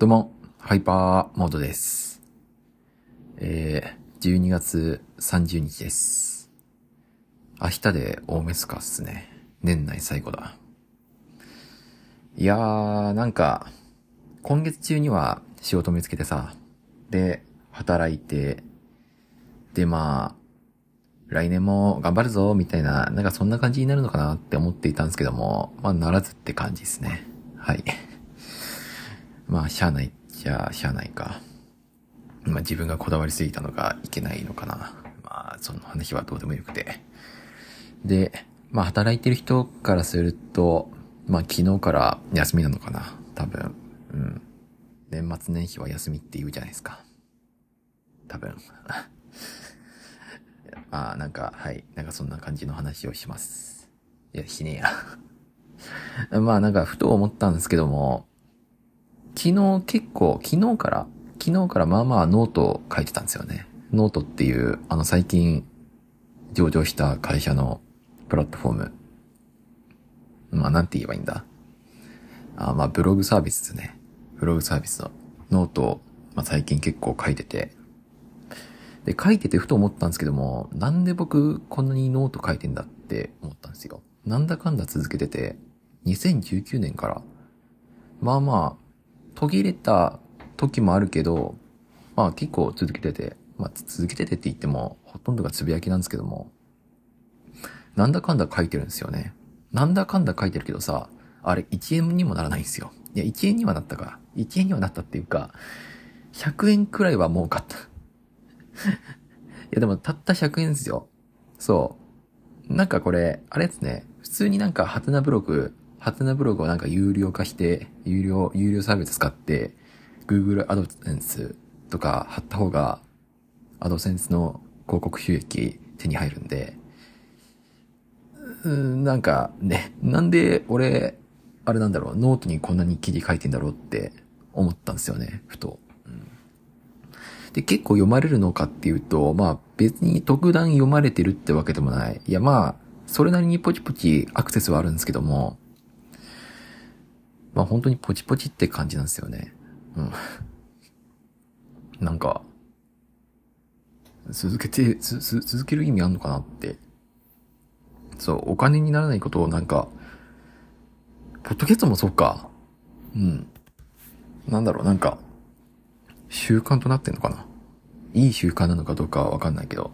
どうも、ハイパーモードです。えー、12月30日です。明日で大晦日っすね。年内最後だ。いやー、なんか、今月中には仕事見つけてさ、で、働いて、で、まあ、来年も頑張るぞ、みたいな、なんかそんな感じになるのかなって思っていたんですけども、まあ、ならずって感じですね。はい。まあ、しゃあないじゃあ、しゃあないか。まあ、自分がこだわりすぎたのがいけないのかな。まあ、その話はどうでもよくて。で、まあ、働いてる人からすると、まあ、昨日から休みなのかな。多分。うん。年末年始は休みって言うじゃないですか。多分。まあ、なんか、はい。なんかそんな感じの話をします。いや、しねや。まあ、なんか、ふと思ったんですけども、昨日結構、昨日から、昨日からまあまあノートを書いてたんですよね。ノートっていう、あの最近上場した会社のプラットフォーム。まあなんて言えばいいんだ。あまあブログサービスですね。ブログサービスのノートを、まあ最近結構書いてて。で、書いててふと思ったんですけども、なんで僕こんなにノート書いてんだって思ったんですよ。なんだかんだ続けてて、2019年から、まあまあ、途切れた時もあるけど、まあ結構続けてて、まあ続けててって言っても、ほとんどがつぶやきなんですけども、なんだかんだ書いてるんですよね。なんだかんだ書いてるけどさ、あれ1円にもならないんですよ。いや、1円にはなったか。1円にはなったっていうか、100円くらいは儲かった。いや、でもたった100円ですよ。そう。なんかこれ、あれですね。普通になんかハテナブログ、ハテナブログをなんか有料化して、有料、有料サービス使って、Google AdSense とか貼った方が、AdSense の広告収益手に入るんで、うん、なんかね、なんで俺、あれなんだろう、ノートにこんなに記事書いてんだろうって思ったんですよね、ふと。うんで、結構読まれるのかっていうと、まあ別に特段読まれてるってわけでもない。いやまあ、それなりにポチポチアクセスはあるんですけども、まあ本当にポチポチって感じなんですよね。うん。なんか、続けて、つ、つ、続ける意味あんのかなって。そう、お金にならないことをなんか、ポッドキャストもそうか。うん。なんだろう、なんか、習慣となってんのかないい習慣なのかどうかはわかんないけど。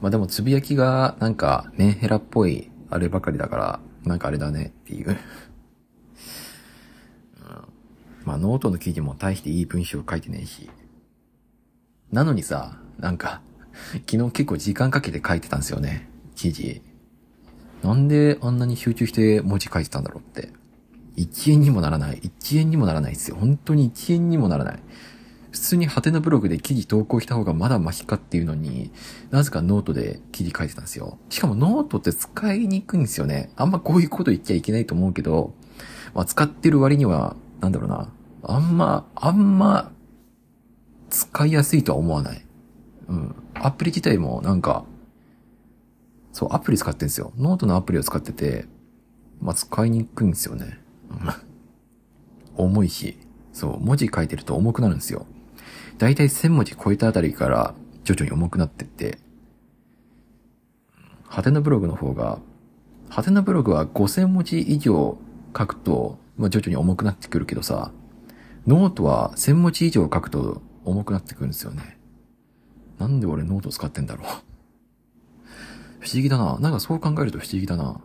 まあでも、つぶやきが、なんか、メンヘラっぽい、あればかりだから、なんかあれだねっていう。まあ、ノートの記事も大していい文章書いてねえし。なのにさ、なんか、昨日結構時間かけて書いてたんですよね。記事。なんであんなに集中して文字書いてたんだろうって。1円にもならない。1円にもならないですよ。本当に1円にもならない。普通にはてなブログで記事投稿した方がまだマシかっていうのに、なぜかノートで記事書いてたんですよ。しかもノートって使いにくいんですよね。あんまこういうこと言っちゃいけないと思うけど、まあ使ってる割には、なんだろうな。あんま、あんま、使いやすいとは思わない。うん。アプリ自体もなんか、そう、アプリ使ってんですよ。ノートのアプリを使ってて、まあ使いにくいんですよね。重いし、そう、文字書いてると重くなるんですよ。だいたい1000文字超えたあたりから徐々に重くなってって、はてなブログの方が、はてなブログは5000文字以上書くと、まあ、徐々に重くなってくるけどさ、ノートは1000文字以上書くと重くなってくるんですよね。なんで俺ノート使ってんだろう。不思議だな。なんかそう考えると不思議だな。うん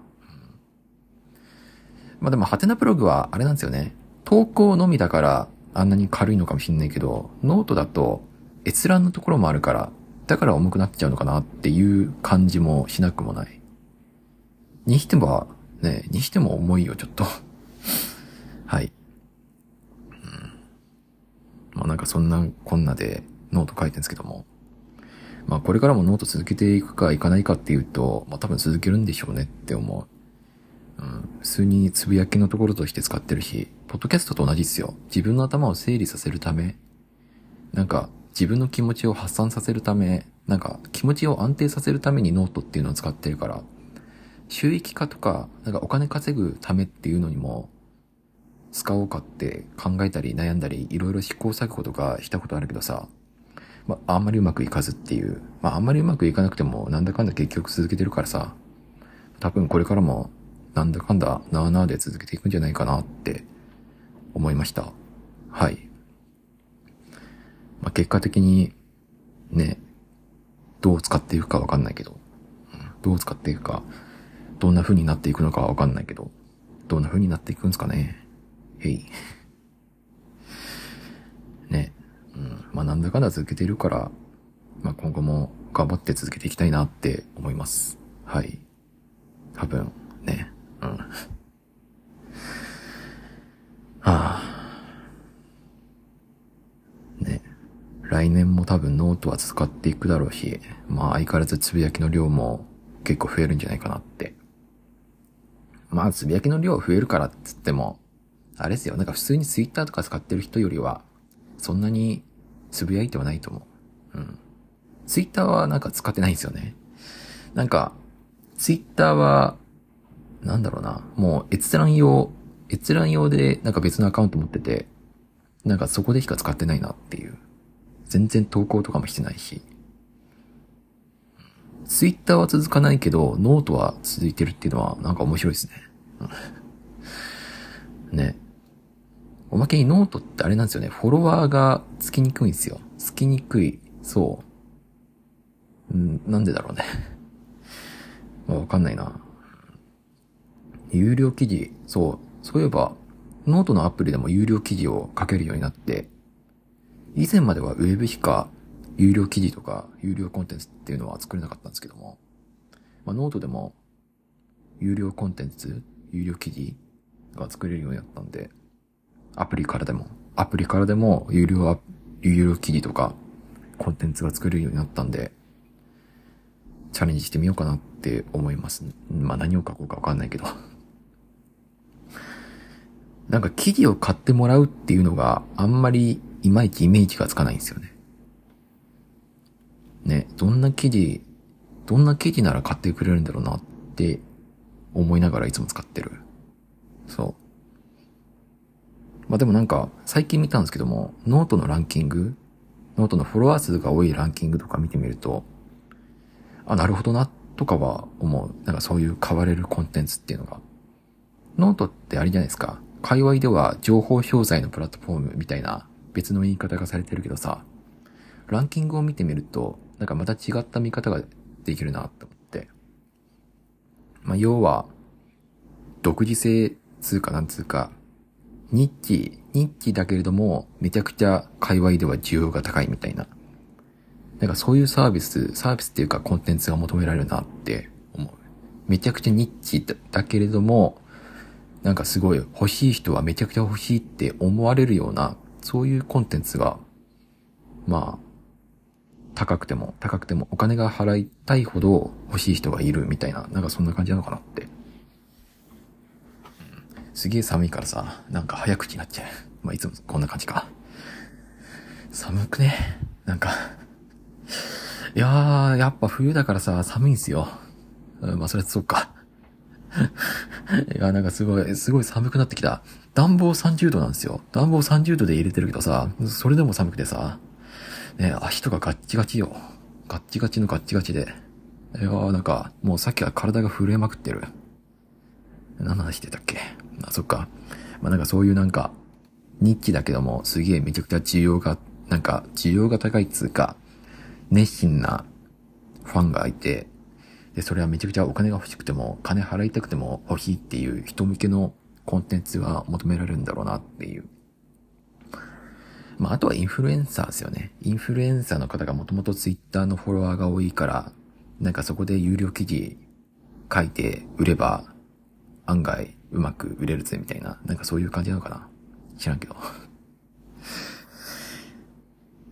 まあでも、はてなブログはあれなんですよね。投稿のみだからあんなに軽いのかもしんないけど、ノートだと閲覧のところもあるから、だから重くなっちゃうのかなっていう感じもしなくもない。にしても、ね、にしても重いよ、ちょっと。はい。うん。まあなんかそんなこんなでノート書いてるんですけども。まあこれからもノート続けていくかいかないかっていうと、まあ多分続けるんでしょうねって思う。うん。普通につぶやきのところとして使ってるし、ポッドキャストと同じっすよ。自分の頭を整理させるため、なんか自分の気持ちを発散させるため、なんか気持ちを安定させるためにノートっていうのを使ってるから、収益化とか、なんかお金稼ぐためっていうのにも、使おうかって考えたり悩んだり、いろいろ試行錯誤とかしたことあるけどさ、まあ、あんまりうまくいかずっていう。まあ、あんまりうまくいかなくても、なんだかんだ結局続けてるからさ、多分これからも、なんだかんだ、なーなーで続けていくんじゃないかなって思いました。はい。まあ、結果的に、ね、どう使っていくかわかんないけど、どう使っていくか、どんな風になっていくのかわかんないけど、どんな風になっていくんですかね。へい。ね。うん。まあ、なんだかんだ続けているから、まあ、今後も頑張って続けていきたいなって思います。はい。多分、ね。うん。はあ。ね。来年も多分ノートは使っていくだろうし、まあ相変わらずつぶやきの量も結構増えるんじゃないかなって。まあつぶやきの量増えるからっつっても、あれですよ、なんか普通にツイッターとか使ってる人よりは、そんなにつぶやいてはないと思う。うん。ツイッターはなんか使ってないんですよね。なんか、ツイッターは、なんだろうな、もう閲覧用、閲覧用でなんか別のアカウント持ってて、なんかそこでしか使ってないなっていう。全然投稿とかもしてないし。ツイッターは続かないけど、ノートは続いてるっていうのはなんか面白いですね。ね。おまけにノートってあれなんですよね。フォロワーがつきにくいんですよ。つきにくい。そう。んなんでだろうね。わかんないな。有料記事、そう。そういえば、ノートのアプリでも有料記事を書けるようになって、以前まではウェブしか有料記事とか有料コンテンツっていうのは作れなかったんですけども、まあ、ノートでも有料コンテンツ、有料記事が作れるようになったんで、アプリからでも、アプリからでも有料、有料記事とかコンテンツが作れるようになったんで、チャレンジしてみようかなって思います。まあ何を書こうかわかんないけど。なんか記事を買ってもらうっていうのがあんまりいまいちイメージがつかないんですよね。ね、どんな記事、どんな記事なら買ってくれるんだろうなって思いながらいつも使ってる。そう。まあでもなんか最近見たんですけども、ノートのランキング、ノートのフォロワー数が多いランキングとか見てみると、あ、なるほどな、とかは思う。なんかそういう買われるコンテンツっていうのが。ノートってあれじゃないですか。界隈では情報商材のプラットフォームみたいな別の言い方がされてるけどさ、ランキングを見てみると、なんかまた違った見方ができるなって思って。まあ、要は、独自性通貨なんつうか、ニッチ、ニッチだけれども、めちゃくちゃ界隈では需要が高いみたいな。なんかそういうサービス、サービスっていうかコンテンツが求められるなって思う。めちゃくちゃニッチだけれども、なんかすごい欲しい人はめちゃくちゃ欲しいって思われるような、そういうコンテンツが、まあ、高くても、高くてもお金が払いたいほど欲しい人がいるみたいな、なんかそんな感じなのかなって。すげえ寒いからさ、なんか早口になっちゃう。まあいつもこんな感じか。寒くね？なんかいやー、やっぱ冬だからさ、寒いんすよ。うん、まあそれそうか。いや、なんかすごい、すごい寒くなってきた。暖房30度なんですよ。暖房30度で入れてるけどさ、それでも寒くてさ、ね、足とかガッチガチよ。ガッチガチのガッチガチで。いやーなんか、もうさっきは体が震えまくってる。何の話してたっけ？あ、そっか。まあ、なんかそういうなんか、ニッチだけども、すげえめちゃくちゃ需要が、なんか、需要が高いっつうか、熱心なファンがいて、で、それはめちゃくちゃお金が欲しくても、金払いたくても欲しいっていう人向けのコンテンツが求められるんだろうなっていう。まあ、あとはインフルエンサーですよね。インフルエンサーの方がもともとツイッターのフォロワーが多いから、なんかそこで有料記事書いて売れば、案外うまく売れるぜみたいな、なんかそういう感じなのかな？知らんけど。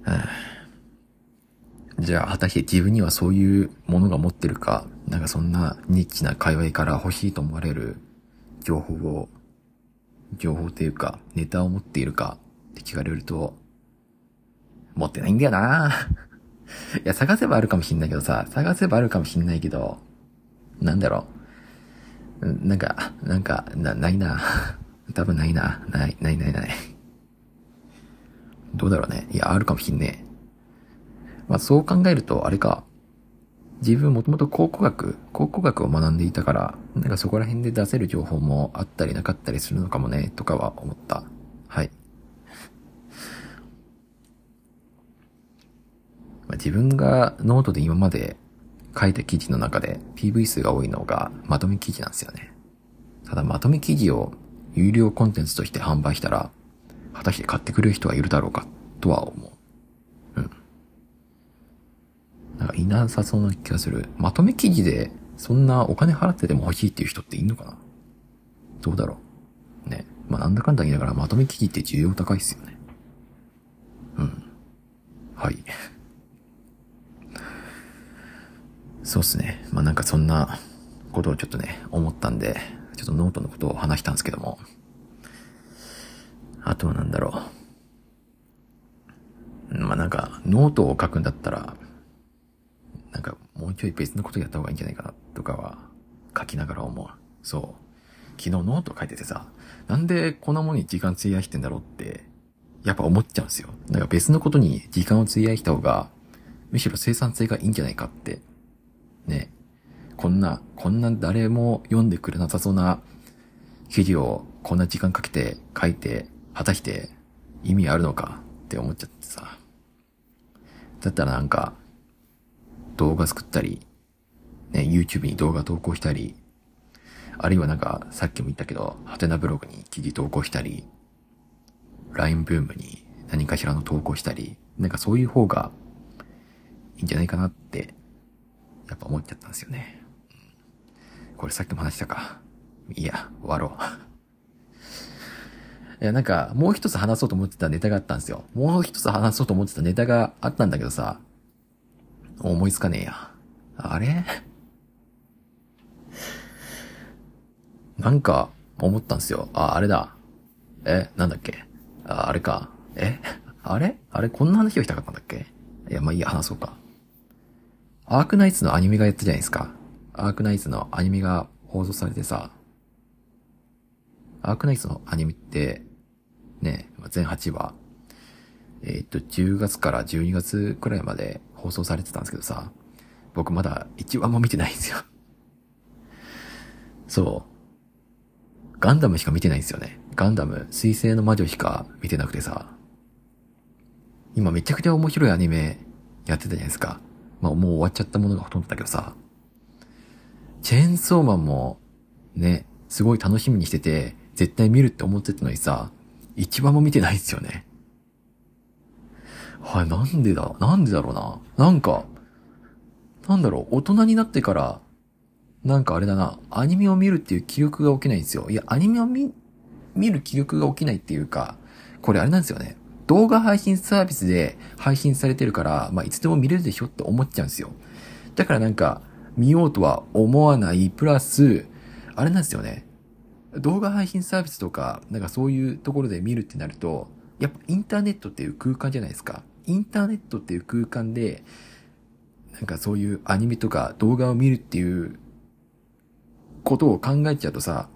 じゃあ、果たして自分にはそういうものが持ってるか、なんかそんなニッチな界隈から欲しいと思われる情報を、情報っていうか、ネタを持っているかって聞かれると、持ってないんだよな いや、探せばあるかもしんないけどさ、探せばあるかもしんないけど、なんだろう。なんか、なんか、な、ないな 多分ないな。ない、ないないない。どうだろうね。いや、あるかもしんねえ。まあそう考えると、あれか。自分もともと考古学、考古学を学んでいたから、なんかそこら辺で出せる情報もあったりなかったりするのかもね、とかは思った。はい。まあ、自分がノートで今まで書いた記事の中で PV 数が多いのがまとめ記事なんですよね。ただまとめ記事を有料コンテンツとして販売したら、果たして買ってくれる人はいるだろうか、とは思う。うん。なんかいなさそうな気がする。まとめ記事で、そんなお金払ってでも欲しいっていう人っていんのかな？どうだろう？ね。まあ、なんだかんだ言いながらまとめ記事って需要高いっすよね。うん。はい。そうっすね。まあ、なんかそんなことをちょっとね、思ったんで、ちょっとノートのことを話したんですけども。あとはなんだろう。まあ、なんか、ノートを書くんだったら、なんか、もうちょい別のことやった方がいいんじゃないかな、とかは、書きながら思う。そう。昨日ノート書いててさ、なんでこんなものに時間費やしてんだろうって、やっぱ思っちゃうんですよ。なんか別のことに時間を費やした方が、むしろ生産性がいいんじゃないかって。ね。こんな、こんな誰も読んでくれなさそうな記事をこんな時間かけて書いて、果たして意味あるのかって思っちゃってさ。だったらなんか、動画作ったり、ね、YouTube に動画投稿したり、あるいはなんか、さっきも言ったけど、ハテナブログに記事投稿したり、LINE ブームに何かしらの投稿したり、なんかそういう方がいいんじゃないかなって、やっぱ思っちゃったんですよね。これさっきも話したか。いや、終わろう。いや、なんか、もう一つ話そうと思ってたネタがあったんですよ。もう一つ話そうと思ってたネタがあったんだけどさ、思いつかねえや。あれ？なんか、思ったんですよ。あ、あれだ。え、なんだっけ？あ、あれか。え？あれ？あれ？こんな話をしたかったんだっけ？いや、まあいいや、話そうか。アークナイツのアニメがやったじゃないですか。アークナイツのアニメが放送されてさ、アークナイツのアニメって、ね、全8話、えー、っと、10月から12月くらいまで放送されてたんですけどさ、僕まだ1話も見てないんですよ。そう。ガンダムしか見てないんですよね。ガンダム、水星の魔女しか見てなくてさ。今めちゃくちゃ面白いアニメやってたじゃないですか。まあもう終わっちゃったものがほとんどだけどさ。チェーンソーマンも、ね、すごい楽しみにしてて、絶対見るって思ってたのにさ、一番も見てないんですよね。はい、なんでだなんでだろうな。なんか、なんだろう、大人になってから、なんかあれだな、アニメを見るっていう気力が起きないんですよ。いや、アニメを見、見る気力が起きないっていうか、これあれなんですよね。動画配信サービスで配信されてるから、まあ、いつでも見れるでしょって思っちゃうんですよ。だからなんか、見ようとは思わない、プラス、あれなんですよね。動画配信サービスとか、なんかそういうところで見るってなると、やっぱインターネットっていう空間じゃないですか。インターネットっていう空間で、なんかそういうアニメとか動画を見るっていうことを考えちゃうとさ、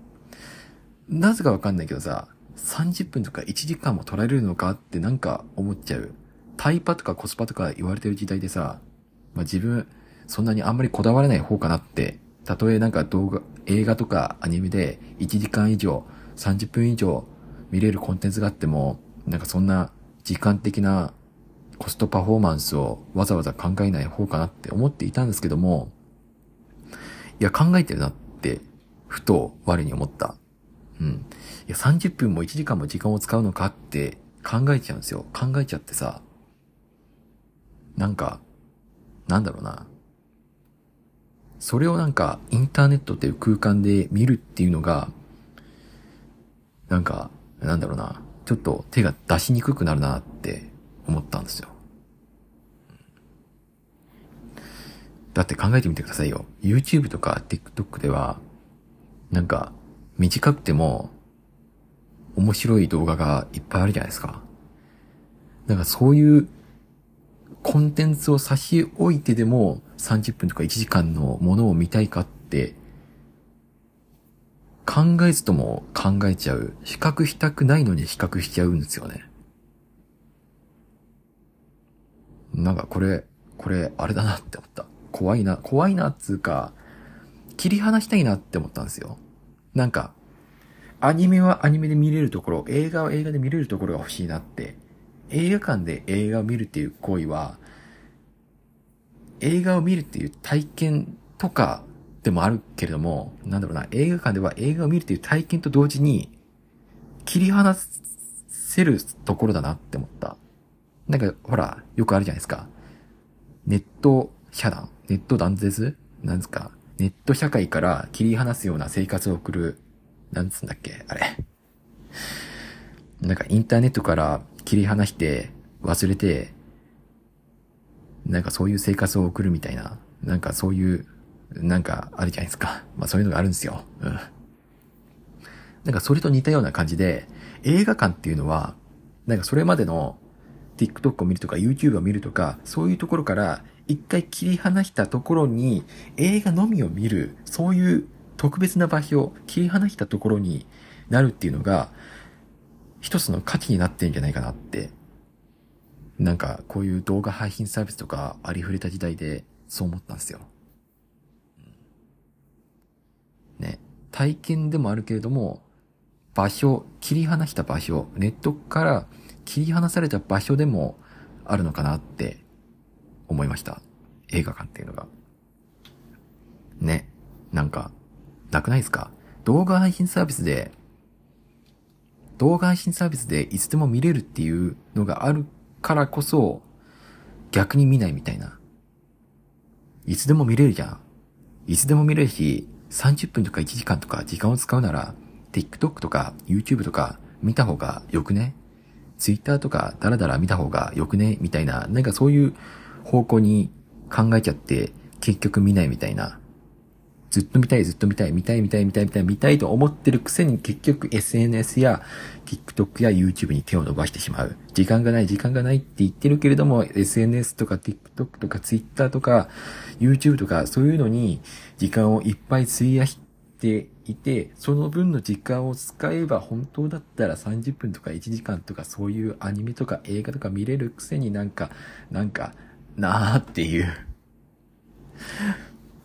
なぜかわかんないけどさ、30分とか1時間も取られるのかってなんか思っちゃう。タイパとかコスパとか言われてる時代でさ、まあ、自分、そんなにあんまりこだわらない方かなって、たとえなんか動画、映画とかアニメで1時間以上、30分以上見れるコンテンツがあっても、なんかそんな時間的なコストパフォーマンスをわざわざ考えない方かなって思っていたんですけども、いや、考えてるなって、ふと我に思った。うん。いや、30分も1時間も時間を使うのかって考えちゃうんですよ。考えちゃってさ、なんか、なんだろうな。それをなんか、インターネットっていう空間で見るっていうのが、なんか、なんだろうな。ちょっと手が出しにくくなるなって思ったんですよ。だって考えてみてくださいよ。YouTube とか TikTok では、なんか、短くても、面白い動画がいっぱいあるじゃないですか。だからそういうコンテンツを差し置いてでも30分とか1時間のものを見たいかって考えずとも考えちゃう。比較したくないのに比較しちゃうんですよね。なんかこれ、これ、あれだなって思った。怖いな、怖いなっつうか、切り離したいなって思ったんですよ。なんか、アニメはアニメで見れるところ、映画は映画で見れるところが欲しいなって。映画館で映画を見るっていう行為は、映画を見るっていう体験とかでもあるけれども、なんだろうな、映画館では映画を見るっていう体験と同時に、切り離せるところだなって思った。なんか、ほら、よくあるじゃないですか。ネット遮断ネット断絶？なんですか？ネット社会から切り離すような生活を送る、なんつうんだっけ？あれ。なんかインターネットから切り離して忘れて、なんかそういう生活を送るみたいな、なんかそういう、なんかあるじゃないですか。まあそういうのがあるんですよ。うん。なんかそれと似たような感じで、映画館っていうのは、なんかそれまでの TikTok を見るとか YouTube を見るとか、そういうところから一回切り離したところに映画のみを見る、そういう特別な場所を切り離したところになるっていうのが、一つの価値になってるんじゃないかなって。なんか、こういう動画配信サービスとかありふれた時代で、そう思ったんですよ。ね。体験でもあるけれども、場所、切り離した場所、ネットから切り離された場所でもあるのかなって思いました。映画館っていうのが。ね。なんか、なくないですか？動画配信サービスで、動画配信サービスでいつでも見れるっていうのがあるからこそ、逆に見ないみたいな。いつでも見れるじゃん。いつでも見れるし、30分とか1時間とか時間を使うなら、TikTok とか YouTube とか見た方がよくね？ツイッターとかダラダラ見た方がよくね？みたいな、なんかそういう方向に考えちゃって、結局見ないみたいな。ずっと見たい、ずっと見たい、見たい、見たい、見たい、見たい、見たいと思ってるくせに結局 SNS や TikTok や YouTube に手を伸ばしてしまう。時間がない、時間がないって言ってるけれども、SNS とか TikTok とか Twitter とか YouTube とかそういうのに時間をいっぱい費やしていて、その分の時間を使えば本当だったら30分とか1時間とかそういうアニメとか映画とか見れるくせになんか、なんか、なーっていう。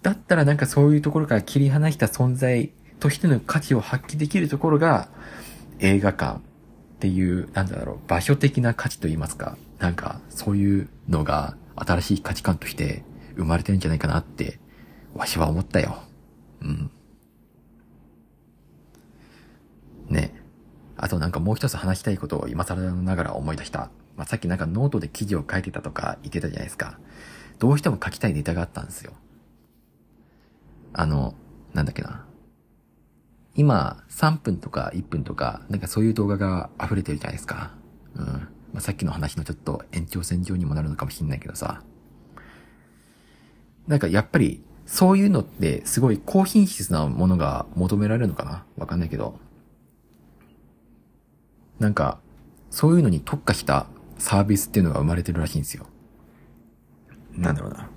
だったらなんかそういうところから切り離した存在としての価値を発揮できるところが映画館っていう、なんだろう、場所的な価値と言いますか。なんかそういうのが新しい価値観として生まれてるんじゃないかなって、わしは思ったよ。うん。ね。あとなんかもう一つ話したいことを今更ながら思い出した。まあ、さっきなんかノートで記事を書いてたとか言ってたじゃないですか。どうしても書きたいネタがあったんですよ。あの、なんだっけな。今、3分とか1分とか、なんかそういう動画が溢れてるじゃないですか。うん。まあ、さっきの話のちょっと延長線上にもなるのかもしんないけどさ。なんかやっぱり、そういうのってすごい高品質なものが求められるのかな？わかんないけど。なんか、そういうのに特化したサービスっていうのが生まれてるらしいんですよ。なんだろうな。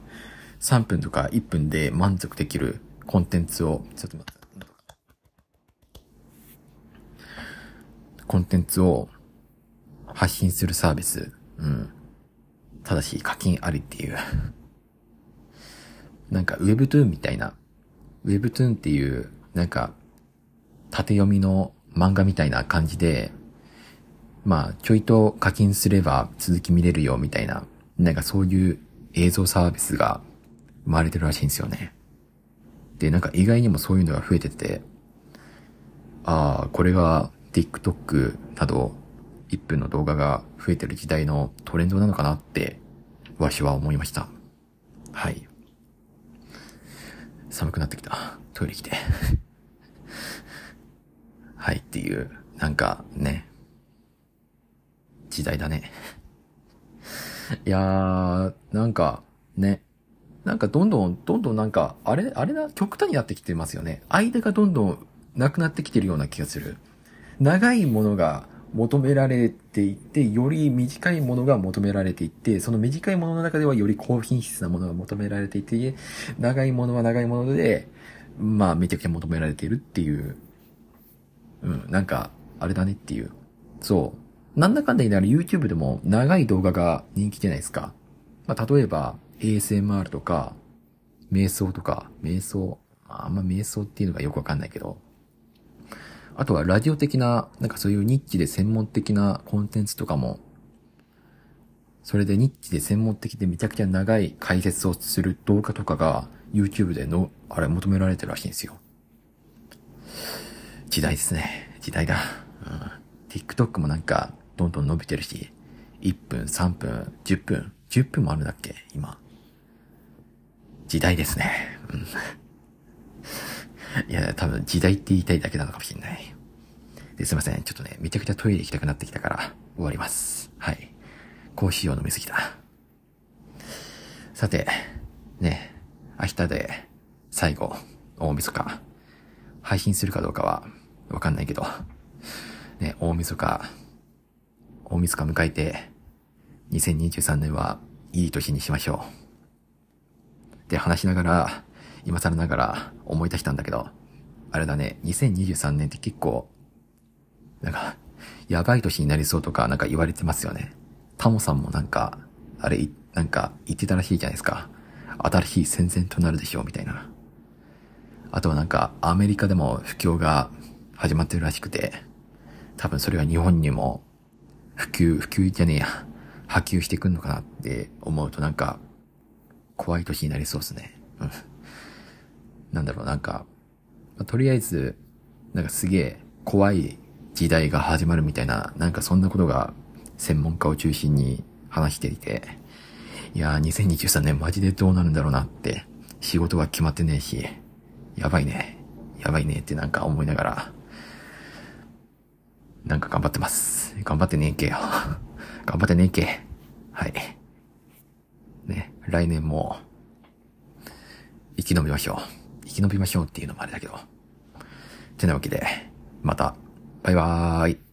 3分とか1分で満足できるコンテンツを、ちょっと待って。コンテンツを発信するサービス。うん。ただし課金ありっていう。なんか Webtoon みたいな。Webtoon っていう、なんか、縦読みの漫画みたいな感じで、まあ、ちょいと課金すれば続き見れるよみたいな、なんかそういう映像サービスが生まれてるらしいんですよね。で、なんか意外にもそういうのが増えてて、ああ、これが TikTok など1分の動画が増えてる時代のトレンドなのかなって、わしは思いました。はい。寒くなってきた。トイレ来て。はいっていう、なんかね、時代だね。いやー、なんか、ね。なんかどんどん、どんどんなんか、あれ、あれな、極端になってきてますよね。間がどんどんなくなってきてるような気がする。長いものが求められていって、より短いものが求められていって、その短いものの中ではより高品質なものが求められていて、長いものは長いもので、まあめちゃくちゃ求められてるっていううん、なんか、あれだねっていう。そう。なんだかんだ言いながら YouTube でも長い動画が人気じゃないですか。まあ、例えば ASMR とか、瞑想とか、瞑想、あんま瞑想っていうのがよくわかんないけど、あとはラジオ的な、なんかそういうニッチで専門的なコンテンツとかも、それでニッチで専門的でめちゃくちゃ長い解説をする動画とかが YouTube での、あれ求められてるらしいんですよ。時代ですね。時代だ。うん。TikTok もなんか、どんどん伸びてるし、1分、3分、10分、10分もあるんだっけ？今。時代ですね。うん。いや、多分時代って言いたいだけなのかもしれない。ですいません。ちょっとね、めちゃくちゃトイレ行きたくなってきたから終わります。はい。コーヒーを飲みすぎた。さて、ね、明日で最後、大晦日。配信するかどうかはわかんないけど、ね、大晦日、大晦日迎えて、2023年はいい年にしましょう。で、話しながら、今更ながら思い出したんだけど、あれだね、2023年って結構、なんか、やばい年になりそうとかなんか言われてますよね。タモさんもなんか、あれ、なんか言ってたらしいじゃないですか。新しい戦前となるでしょう、みたいな。あとはなんか、アメリカでも不況が始まってるらしくて、多分それは日本にも普及、普及じゃねえや、波及してくんのかなって思うとなんか、怖い年になりそうですね。うん。なんだろう、なんか、とりあえず、なんかすげえ怖い時代が始まるみたいな、なんかそんなことが専門家を中心に話していて、いやー2023年マジでどうなるんだろうなって、仕事は決まってねえし、やばいね、やばいねってなんか思いながら、なんか頑張ってます。頑張ってねえけよ。頑張ってねえけ。はい。ね、来年も、生き延びましょう。生き延びましょうっていうのもあれだけど。てなわけで、また、バイバーイ。